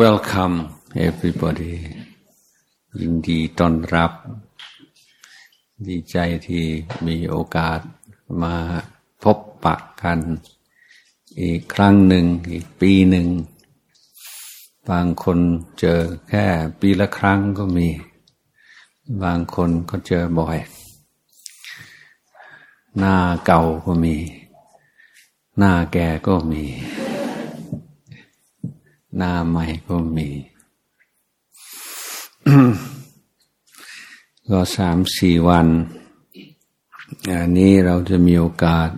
Welcome everybody ยินดีต้อนรับ ดีใจที่มีโอกาสมาพบปะกัน อีกครั้งหนึ่ง อีกปีหนึ่ง บางคนเจอแค่ปีละครั้งก็มี บางคนก็เจอบ่อย หน้าเก่าก็มี หน้าแก่ก็มี หน้าใหม่ก็มีก็สามสี่วันอันนี้เราจะมีโอกาส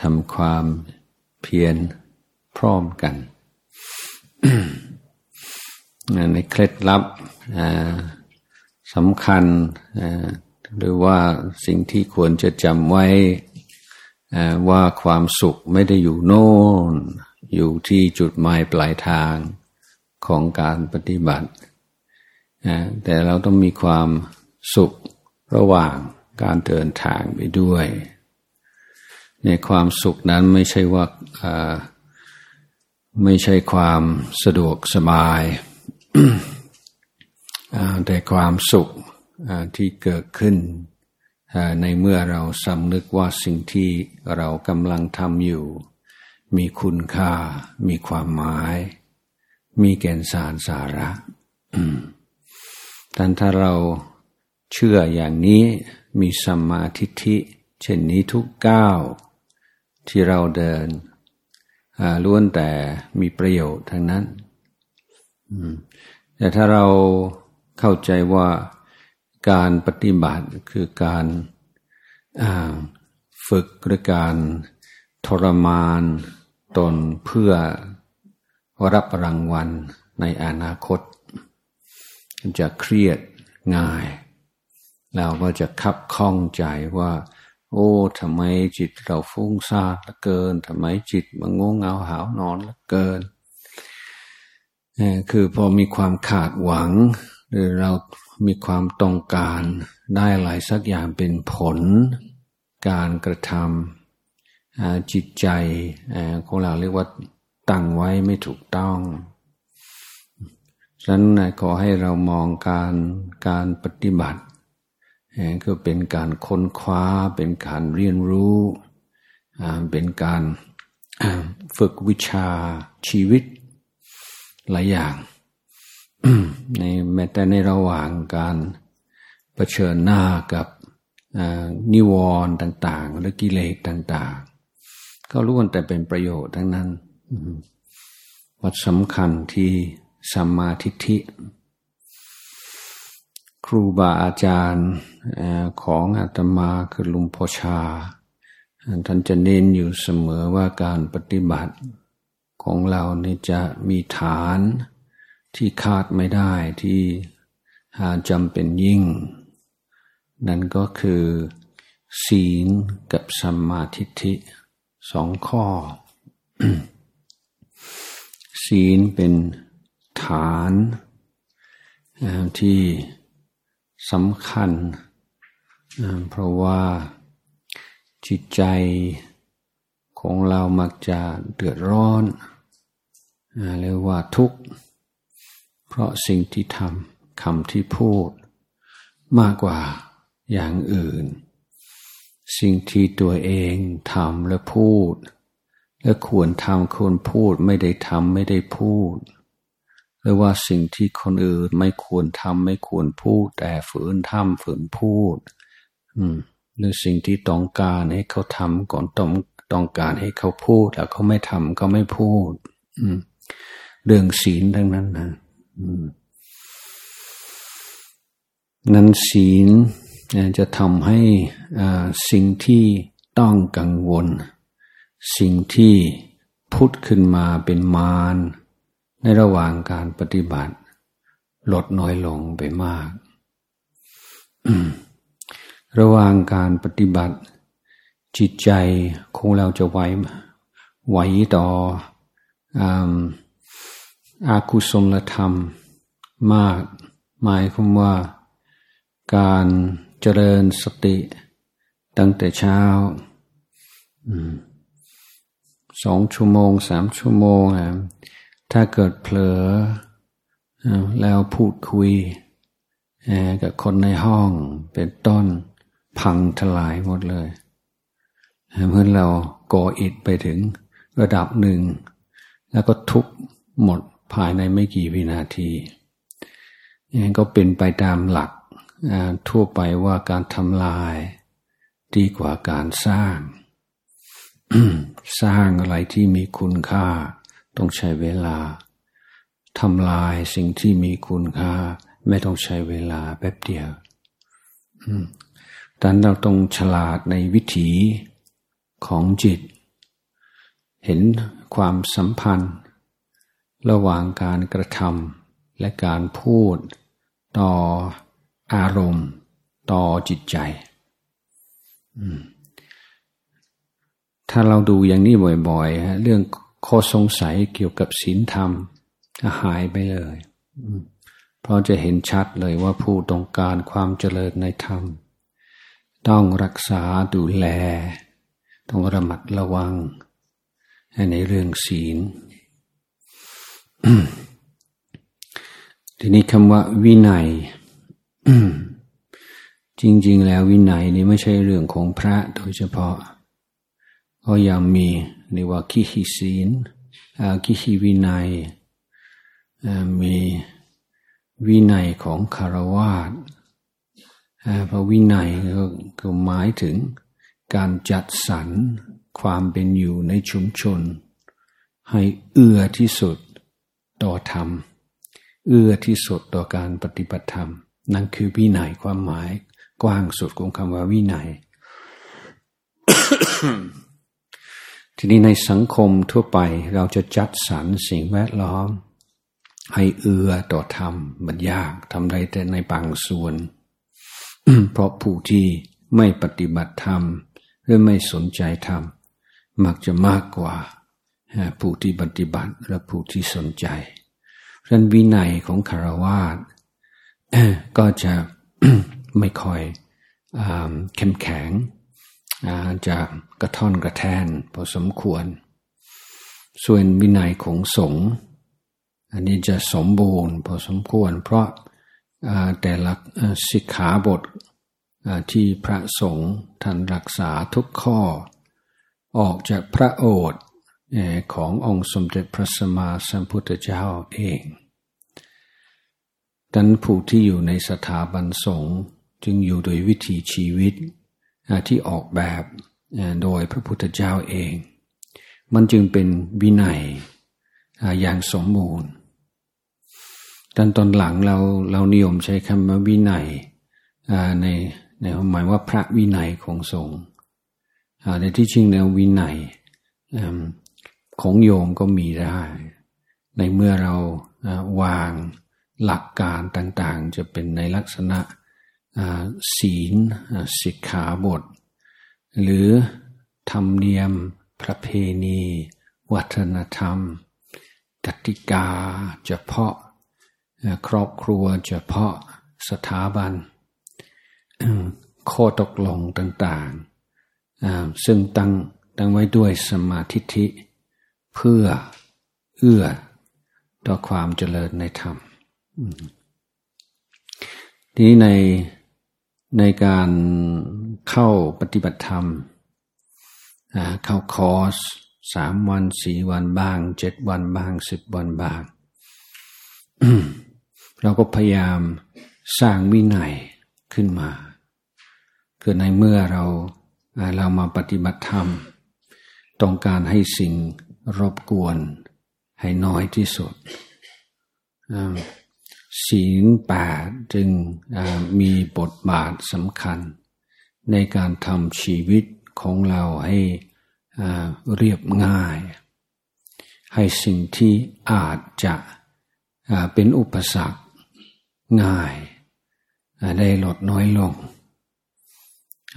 ทำความเพียรพร้อมกันในเคล็ดลับสำคัญหรือว่าสิ่งที่ควรจะจำไว้ว่าความสุขไม่ได้อยู่โน่น อยู่ที่จุดหมายปลายทางของการปฏิบัติแต่เราต้องมีความสุขระหว่างการเดินทางไปด้วย ในความสุขนั้นไม่ใช่ว่าไม่ใช่ความสะดวกสบาย แต่ความสุขที่เกิดขึ้นในเมื่อเราสำนึกว่าสิ่งที่เรากำลังทำอยู่ มีคุณค่า มีความหมาย มีแก่นสารสาระแต่ถ้าเราเชื่ออย่างนี้มีสัมมาทิฏฐิเช่นนี้ทุกก้าวที่เราเดินล้วนแต่มีประโยชน์ทั้งนั้น แต่ถ้าเราเข้าใจว่าการปฏิบัติคือการฝึกหรือการทรมาน ตนเพื่อรับรางวัลในอนาคต จะเครียดง่าย เราก็จะคับข้องใจว่า โอ้ทำไมจิตเราฟุ้งซ่านเหลือเกินทำไมจิตมันงงเงาหาวนอนเหลือเกินคือพอมีความขาดหวัง หรือเรามีความต้องการได้อะไรสักอย่างเป็นผล การกระทำ จิตใจของเราเรียกว่าตั้งไว้ไม่ถูกต้องฉะนั้นขอให้เรามองการการปฏิบัติก็เป็นการค้นคว้า เป็นการเรียนรู้ เป็นการฝึกวิชาชีวิตหลายอย่าง ในแม้แต่ในระหว่างการเผชิญหน้ากับนิวรณ์ต่างๆหรือกิเลสต่าง ก็ล้วนแต่เป็นประโยชน์ทั้งนั้นวัดสำคัญที่สัมมาทิฏฐิครูบาอาจารย์ของอาตมาคือลุงพ่อชา ท่านจะเน้นอยู่เสมอว่าการปฏิบัติของเรานี่จะมีฐานที่คาดไม่ได้ที่หาจำเป็นยิ่ง นั่นก็คือศีลกับสัมมาทิฏฐิ สองข้อ ศีลเป็นฐานที่สำคัญ เพราะว่าจิตใจของเรามักจะเดือดร้อนเรียกว่าทุกข์ เพราะสิ่งที่ทำคำที่พูด มากกว่าอย่างอื่น สิ่งที่ตัวเองทำและพูด และควรทำควรพูดไม่ได้ทำไม่ได้พูด หรือว่าสิ่งที่คนอื่นไม่ควรทำไม่ควรพูด แต่ฝืนทำฝืนพูด อืมหรือสิ่งที่ต้องการให้เขาทำก่อนต้องต้องการให้เขาพูดแล้วเขาไม่ทำเขาไม่พูด อืมเรื่องศีลทั้งนั้นนะนั้นศีล จะทำให้สิ่งที่ต้องกังวล สิ่งที่พุทธขึ้นมาเป็นมารในระหว่างการปฏิบัติ ลดน้อยลงไปมาก ระหว่างการปฏิบัติ จิตใจของเราจะไหวไหวต่ออาคุศลธรรมมาก หมายความว่าการ เจริญสติตั้งแต่เช้าสองชั่วโมงสามชั่วโมงถ้าเกิดเผลอแล้วพูดคุยกับคนในห้องเป็นต้นพังทลายหมดเลยเมื่อเราก่ออิดไปถึงระดับหนึ่ง แล้วก็ทุบหมดภายในไม่กี่วินาทีนี่ก็เป็นไปตามหลัก ทั่วไปว่าการทำลายดีกว่าการสร้าง สร้างอะไรที่มีคุณค่า ต้องใช้เวลาทำลายสิ่งที่มีคุณค่า ไม่ต้องใช้เวลาแป๊บเดียวดังนั้นเราต้องฉลาดในวิถีของจิต เห็นความสัมพันธ์ ระหว่างการกระทำและการพูดต่อ อารมณ์ ต่อจิตใจ ถ้าเราดูอย่างนี้บ่อยๆเรื่องข้อสงสัยเกี่ยวกับศีลธรรมหายไปเลยเพราะจะเห็นชัดเลยว่าผู้ต้องการความเจริญในธรรม ต้องรักษาดูแล ต้องระมัดระวัง ในเรื่องศีล ทีนี้คำว่าวินัย จริง ๆ แล้ววินัยนี่ไม่ใช่เรื่องของพระโดยเฉพาะ ก็ยังมีเรียกว่ากิหิศีลกิหิวินัย มีวินัยของคารวาสเพราะวินัยก็หมายถึงการจัดสรรความเป็นอยู่ในชุมชน ให้เอื้อที่สุดต่อธรรม เอื้อที่สุดต่อการปฏิบัติธรรม นั่นคือวินัยความหมายกว้างสุดของคำว่าวินัย ทีนี้ในสังคมทั่วไปเราจะจัดสรรสิ่งแวดล้อม ให้เอื้อต่อธรรมมันยากทำได้แต่ในบางส่วน เพราะผู้ที่ไม่ปฏิบัติธรรมหรือไม่สนใจธรรม มักจะมากกว่าผู้ที่ปฏิบัติและผู้ที่สนใจเพราะนั้นวินัยของคารวาส ก็จะไม่ค่อยเข้มแข็งจะกระท่อนกระแทนพอสมควร ส่วนวินัยของสงฆ์อันนี้จะสมบูรณ์พอสมควร เพราะแต่ละสิกขาบทที่พระสงฆ์ท่านรักษาทุกข้อ ออกจากพระโอษฐ์ขององค์สมเด็จพระสัมมาสัมพุทธเจ้าเอง ดันผู้ที่อยู่ในสถาบันสงฆ์จึงอยู่โดยวิถีชีวิตที่ออกแบบโดยพระพุทธเจ้าเอง มันจึงเป็นวินัยอย่างสมบูรณ์ตอนตอนหลังเราเรานิยมใช้คำว่าวินัยในในความหมายว่าพระวินัยของสงฆ์แต่ที่จริงแล้ววินัยของโยมก็มีได้ ในเมื่อเราวาง หลักการต่างๆ จะเป็นในลักษณะศีลสิกขาบท หรือธรรมเนียม ประเพณี วัฒนธรรม กติกาเฉพาะ ครอบครัวเฉพาะสถาบัน ข้อตกลงต่างๆ ซึ่งตั้งตั้งไว้ด้วยสมาธิิเพื่อเอื้อต่อความเจริญในธรรม ทีนี้ในในการเข้าปฏิบัติธรรม เข้าคอร์สสามวันสี่วันบ้างเจ็ดวันบ้างสิบวันบ้าง เราก็พยายามสร้างวินัยขึ้นมาคือในเมื่อเราเรามาปฏิบัติธรรม ต้องการให้สิ่งรบกวนให้น้อยที่สุด ศีลแปดจึงมีบทบาทสำคัญ ในการทำชีวิตของเราให้เรียบง่าย ให้สิ่งที่อาจจะเป็นอุปสรรคง่าย ได้ลดน้อยลง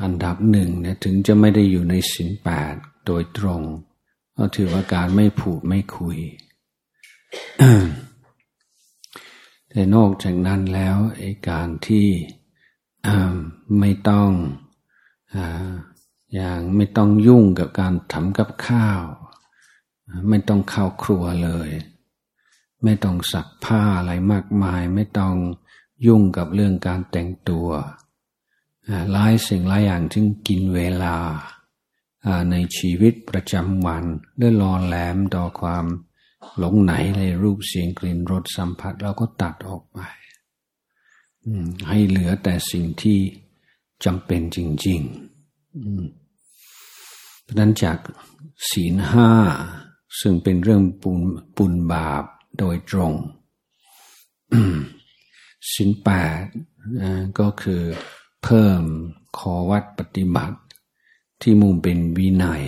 อันดับหนึ่งเนี่ยถึงจะไม่ได้อยู่ในสินแปดโดยตรง ก็ถือว่าการไม่ผูดไม่คุย แต่นอกจากนั้นแล้วไอ้การที่ไม่ต้องออย่างไม่ต้องยุ่งกับการทำกับข้าว ไม่ต้องเข้าครัวเลย ไม่ต้องสักผ้าอะไรมากมาย ไม่ต้องยุ่งกับเรื่องการแต่งตัวหลายสิ่งหลายอย่างที่กินเวลาในชีวิตประจำวันด้วยรอแหลมต่อความ หลงไหนในรูปเสียงกลิ่นรสสัมผัสเราก็ตัดออกไปให้เหลือแต่สิ่งที่จำเป็นจริงๆเพราะนั้นจากศีลห้าซึ่งเป็นเรื่องปุญปุญบาปโดยตรงศีลแปดก็คือเพิ่มขอวัดปฏิบัติที่มุ่งเป็นวินัย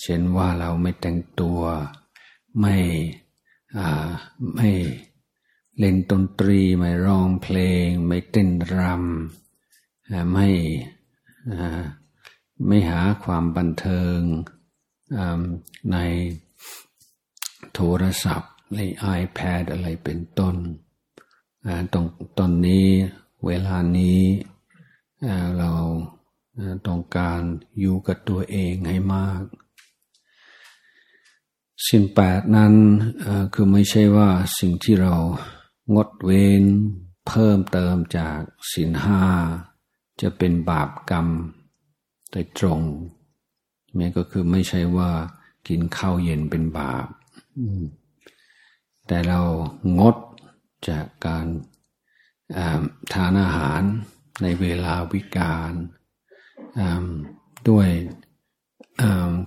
เช่นว่าเราไม่แต่งตัว ไม่ไม่เล่นดนตรี ไม่ร้องเพลง ไม่เต้นรำไม่ไม่หาความบันเทิงในโทรศัพท์ใน iPad อะไรเป็นต้นตรงตอนนี้เวลานี้เรา ต้องการอยู่กับตัวเองให้มากสิ่งแปดนั้นคือไม่ใช่ว่าสิ่งที่เรางดเว้นเพิ่มเติมจากสินห้าจะเป็นบาปกรรมโดยตรงนี่ก็คือไม่ใช่ว่ากินข้าวเย็นเป็นบาป แต่เรางดจากการทานอาหารในเวลาวิกาล ด้วย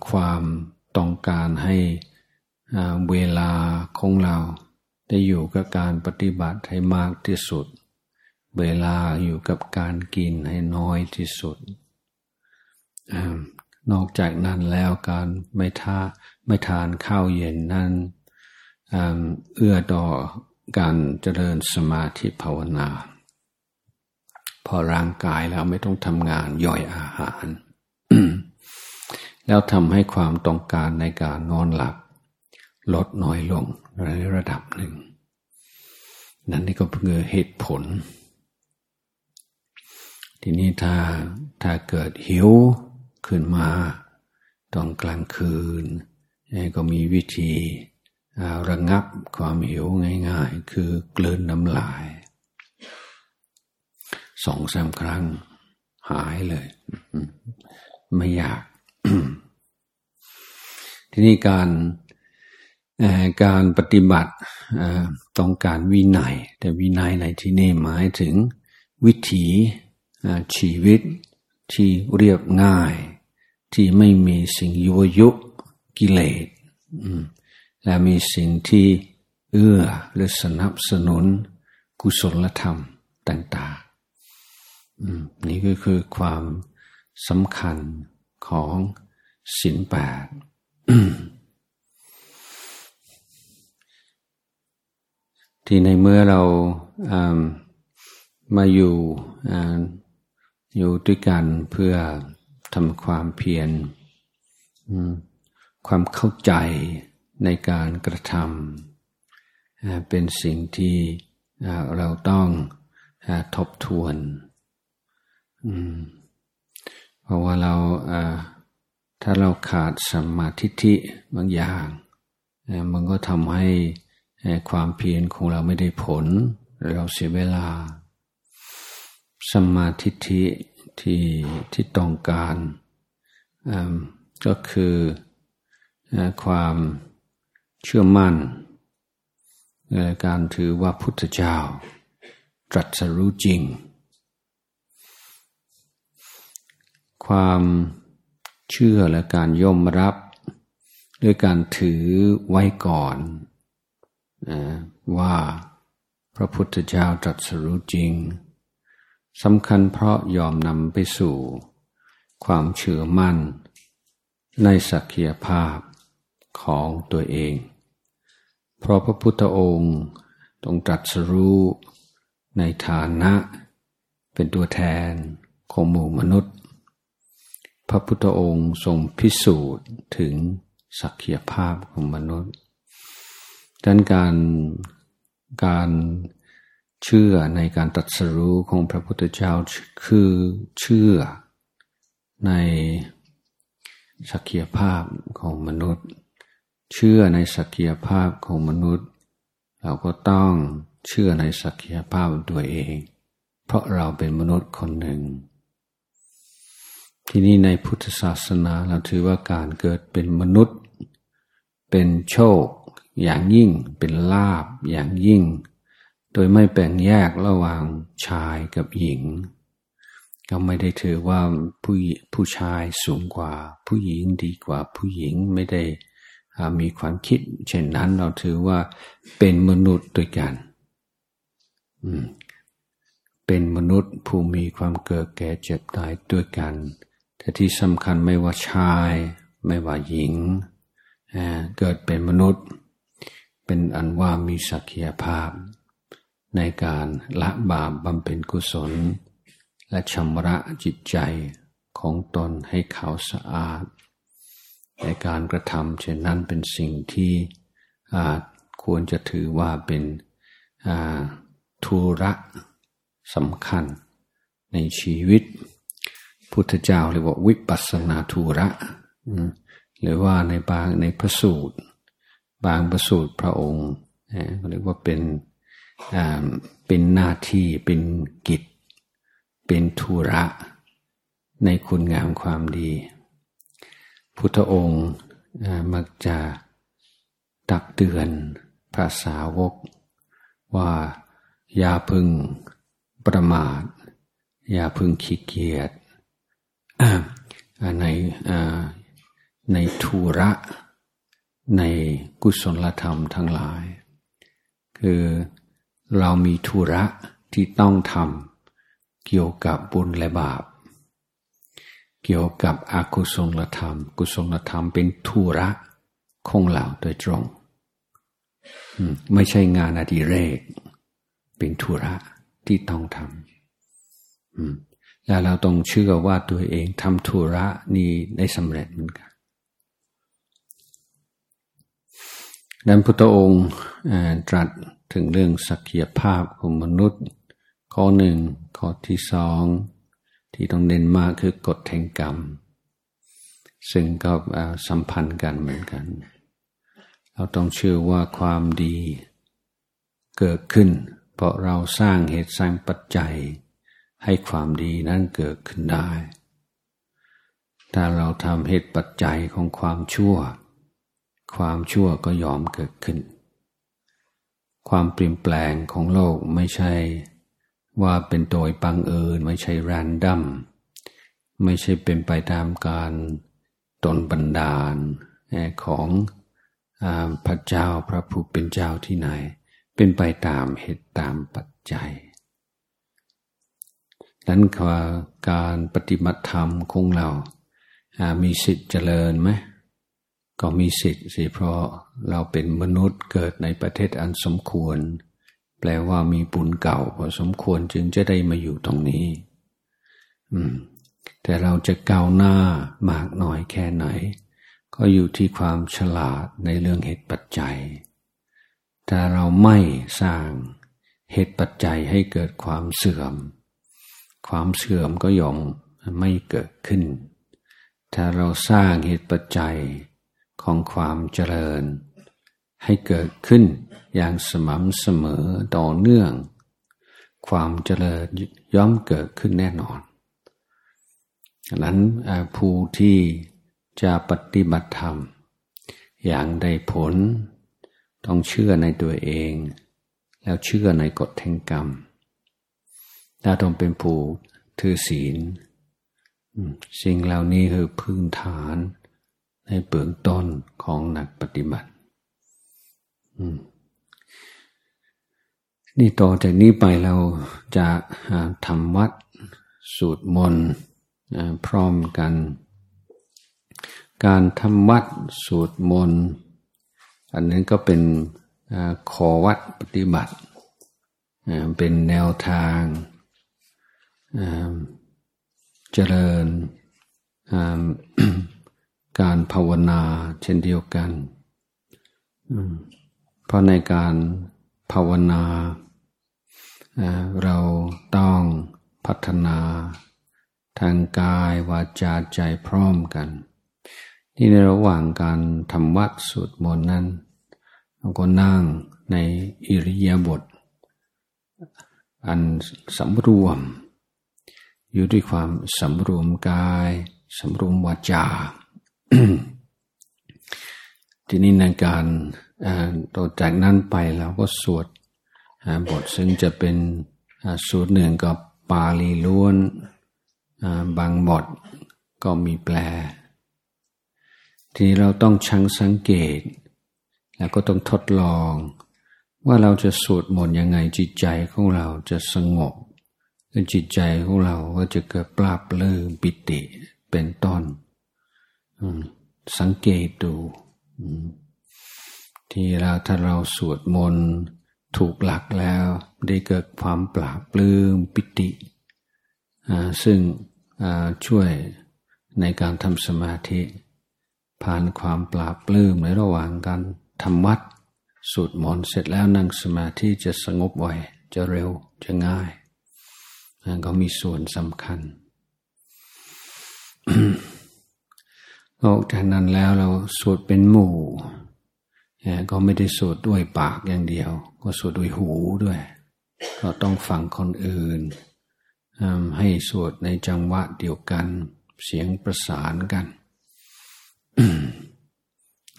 ความต้องการให้เวลาของเรา ได้อยู่กับการปฏิบัติให้มากที่สุด เวลาอยู่กับการกินให้น้อยที่สุด นอกจากนั้นแล้วการไม่ท่าไม่ทานข้าวเย็นนั้นเอื้อต่อการเจริญสมาธิภาวนา พอร่างกายแล้วไม่ต้องทำงานย่อยอาหาร แล้วทำให้ความต้องการในการนอนหลับ ลดน้อยลงในระดับหนึ่ง นั่นนี่ก็เป็นเหตุผล ทีนี้ถ้าถ้าเกิดหิวขึ้นมาตอนกลางคืน ก็มีวิธีระงับความหิวง่าย ๆ คือกลืนน้ำลาย สองสามครั้ง หายเลย ไม่อยาก ทีนี้การการปฏิบัติต้องการวินัย แต่วินัยในที่นี้หมายถึงวิถีชีวิตที่เรียบง่าย ที่ไม่มีสิ่งยุวยุกิเลสและมีสิ่งที่เอื้อหรือสนับสนุนกุศลธรรมต่าง นี่ก็คือความสำคัญของสินแปดที่ในเมื่อเรามาอยู่อยู่ด้วยกันเพื่อทำความเพียรความเข้าใจในการกระทำเป็นสิ่งที่เราต้องทบทวน เพราะว่าเราถ้าเราขาดสมาธิิบางอย่าง มันก็ทำให้ความเพียรของเราไม่ได้ผล เราเสียเวลา สมาธิิที่ที่ต้องการก็คือความเชื่อมั่น การถือว่าพุทธเจ้า ตรัสรู้จริง ความเชื่อและการยอมรับ ด้วยการถือไว้ก่อนนะว่าพระพุทธเจ้าตรัสรู้จริงสำคัญเพราะยอมนำไปสู่ ความเชื่อมั่น ในสักยภาพของตัวเอง เพราะพระพุทธองค์ต้องตรัสรู้ในฐานะ เป็นตัวแทนของหมู่มนุษย์ พระพุทธองค์ทรงพิสูจน์ถึงศักยภาพของมนุษย์ดังการการเชื่อในการตัดสรู้ของพระพุทธเจ้าคือเชื่อในศักยภาพของมนุษย์ เชื่อในศักยภาพของมนุษย์ เราก็ต้องเชื่อในศักยภาพตัวเอง เพราะเราเป็นมนุษย์คนหนึ่ง ที่นี่ในพุทธศาสนาเราถือว่าการเกิดเป็นมนุษย์ เป็นโชค อย่างยิ่งเป็นลาบอย่างยิ่ง โดยไม่แบ่งแยกระหว่างชายกับหญิง ก็ไม่ได้ถือว่าผู้ผู้ชายสูงกว่า ผู้หญิงดีกว่าผู้หญิงไม่ได้มีความคิด เช่นนั้นเราถือว่าเป็นมนุษย์ด้วยกันเป็นมนุษย์ผู้มีความเกิดแก่เจ็บตายด้วยกัน แต่ที่สำคัญไม่ว่าชาย ไม่ว่าหญิง เกิดเป็นมนุษย์ เป็นอันว่ามีศักยภาพ ในการละบาปบำเพ็ญกุศล และชำระจิตใจของตนให้ขาวสะอาด ในการกระทำเช่นนั้นเป็นสิ่งที่ควรจะถือว่าเป็นธุระสำคัญในชีวิต พุทธเจ้าเรียกว่าวิปัสนาธุระ หรือว่าในบางในพระสูตร บางพระสูตรพระองค์เรียกว่าเป็นเป็นหน้าที่เป็นกิจ เป็นธุระ ในคุณงามความดี พุทธองค์มักจะตักเตือนพระสาวก ว่าอย่าพึงประมาท อย่าพึงขี้เกียจ ในในทุระ ในกุศลธรรมทั้งหลาย คือเรามีธุระที่ต้องทำเกี่ยวกับบุญและบาป เกี่ยวกับอกุศลธรรม กุศลธรรมเป็นธุระของเราโดยตรง ไม่ใช่งานอดิเรก เป็นธุระที่ต้องทำ แล้วเราต้องเชื่อว่าตัวเองทำธุระนี้ได้สำเร็จเหมือนกันดังพุทธองค์ตรัสถึงเรื่องศักยภาพของมนุษย์ ข้อหนึ่งข้อที่สองที่ต้องเน้นมากคือกฎแห่งกรรม ซึ่งก็สัมพันธ์กันเหมือนกัน เราต้องเชื่อว่าความดีเกิดขึ้น เพราะเราสร้างเหตุสร้างปัจจัย ให้ความดีนั้นเกิดขึ้นได้ ถ้าเราทำเหตุปัจจัยของความชั่ว ความชั่วก็ยอมเกิดขึ้น ความเปลี่ยนแปลงของโลกไม่ใช่ ว่าเป็นโดยบังเอิญไม่ใช่แรนดัมไม่ใช่เป็นไปตามการตนบันดาลของพระเจ้าพระผู้เป็นเจ้าที่ไหน เป็นไปตามเหตุตามปัจจัย นั้นคือการปฏิบัติธรรมของเรา มีสิทธิ์เจริญไหม ก็มีสิทธิ์สิเพราะเราเป็นมนุษย์เกิดในประเทศอันสมควร แปลว่ามีบุญเก่าพอสมควรจึงจะได้มาอยู่ตรงนี้ อืม แต่เราจะก้าวหน้ามากน้อยแค่ไหน ก็อยู่ที่ความฉลาดในเรื่องเหตุปัจจัย ถ้าเราไม่สร้างเหตุปัจจัยให้เกิดความเสื่อม ความเสื่อมก็ยอมไม่เกิดขึ้น ถ้าเราสร้างเหตุปัจจัยของความเจริญ ให้เกิดขึ้นอย่างสม่ำเสมอต่อเนื่อง ความเจริญย่อมเกิดขึ้นแน่นอนดังนั้นผู้ที่จะปฏิบัติธรรม อย่างได้ผล ต้องเชื่อในตัวเอง แล้วเชื่อในกฎแห่งกรรม ถ้าต้องเป็นผู้ถือศีลสิ่งเหล่านี้คือพื้นฐานในเบื้องต้นของนักปฏิบัตินี่ต่อจากนี้ไปเราจะทำวัดสูตรมนต์พร้อมกัน การทำวัดสูตรมนต์อันนี้นก็เป็นขอวัดปฏิบัติ เป็นแนวทาง เจริญการภาวนาเช่นเดียวกัน เพราะในการภาวนาเราต้องพัฒนาทางกายวาจาใจพร้อมกันในที่ในระหว่างการทำวัดสวดมนต์นั้นเราก็นั่งในอิริยาบถอันสำรวม อยู่ด้วยความสำรวมกายสำรวมวาจาทีนี้ในการต่อจากนั้นไปเราก็สวดบทซึ่งจะเป็นสูตรหนึ่งกับปาลีล้วนบางบทก็มีแปล ทีเราต้องชังสังเกต แล้วก็ต้องทดลอง ว่าเราจะสวดมนต์ยังไงจิตใจของเราจะสงบ จิตใจของเราก็จะเกิดปราบเลื่มปิติเป็นต้นสังเกตดูที่เราถ้าเราสวดมนต์ถูกหลักแล้ว ได้เกิดความปราบปลื้มปิติ ซึ่งช่วยในการทำสมาธิ ผ่านความปราบปลื้มในระหว่างการทำวัดสวดมนต์เสร็จแล้วนั่งสมาธิจะสงบไวจะเร็วจะง่าย ก็มีส่วนสำคัญนอกจากนั้นแล้วเราสวดเป็นหมู่ก็ไม่ได้สวดด้วยปากอย่างเดียว ก็สวดด้วยหูด้วย ก็ต้องฟังคนอื่น ให้สวดในจังหวะเดียวกัน เสียงประสานกัน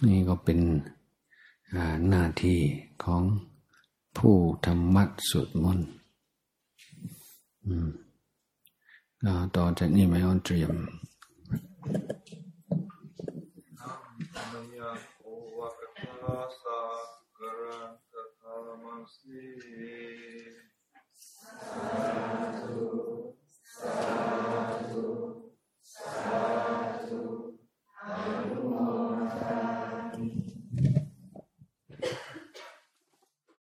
นี่ก็เป็นหน้าที่ของผู้ทำมัดสวดมนต์ 嗯，那到这你们有指引。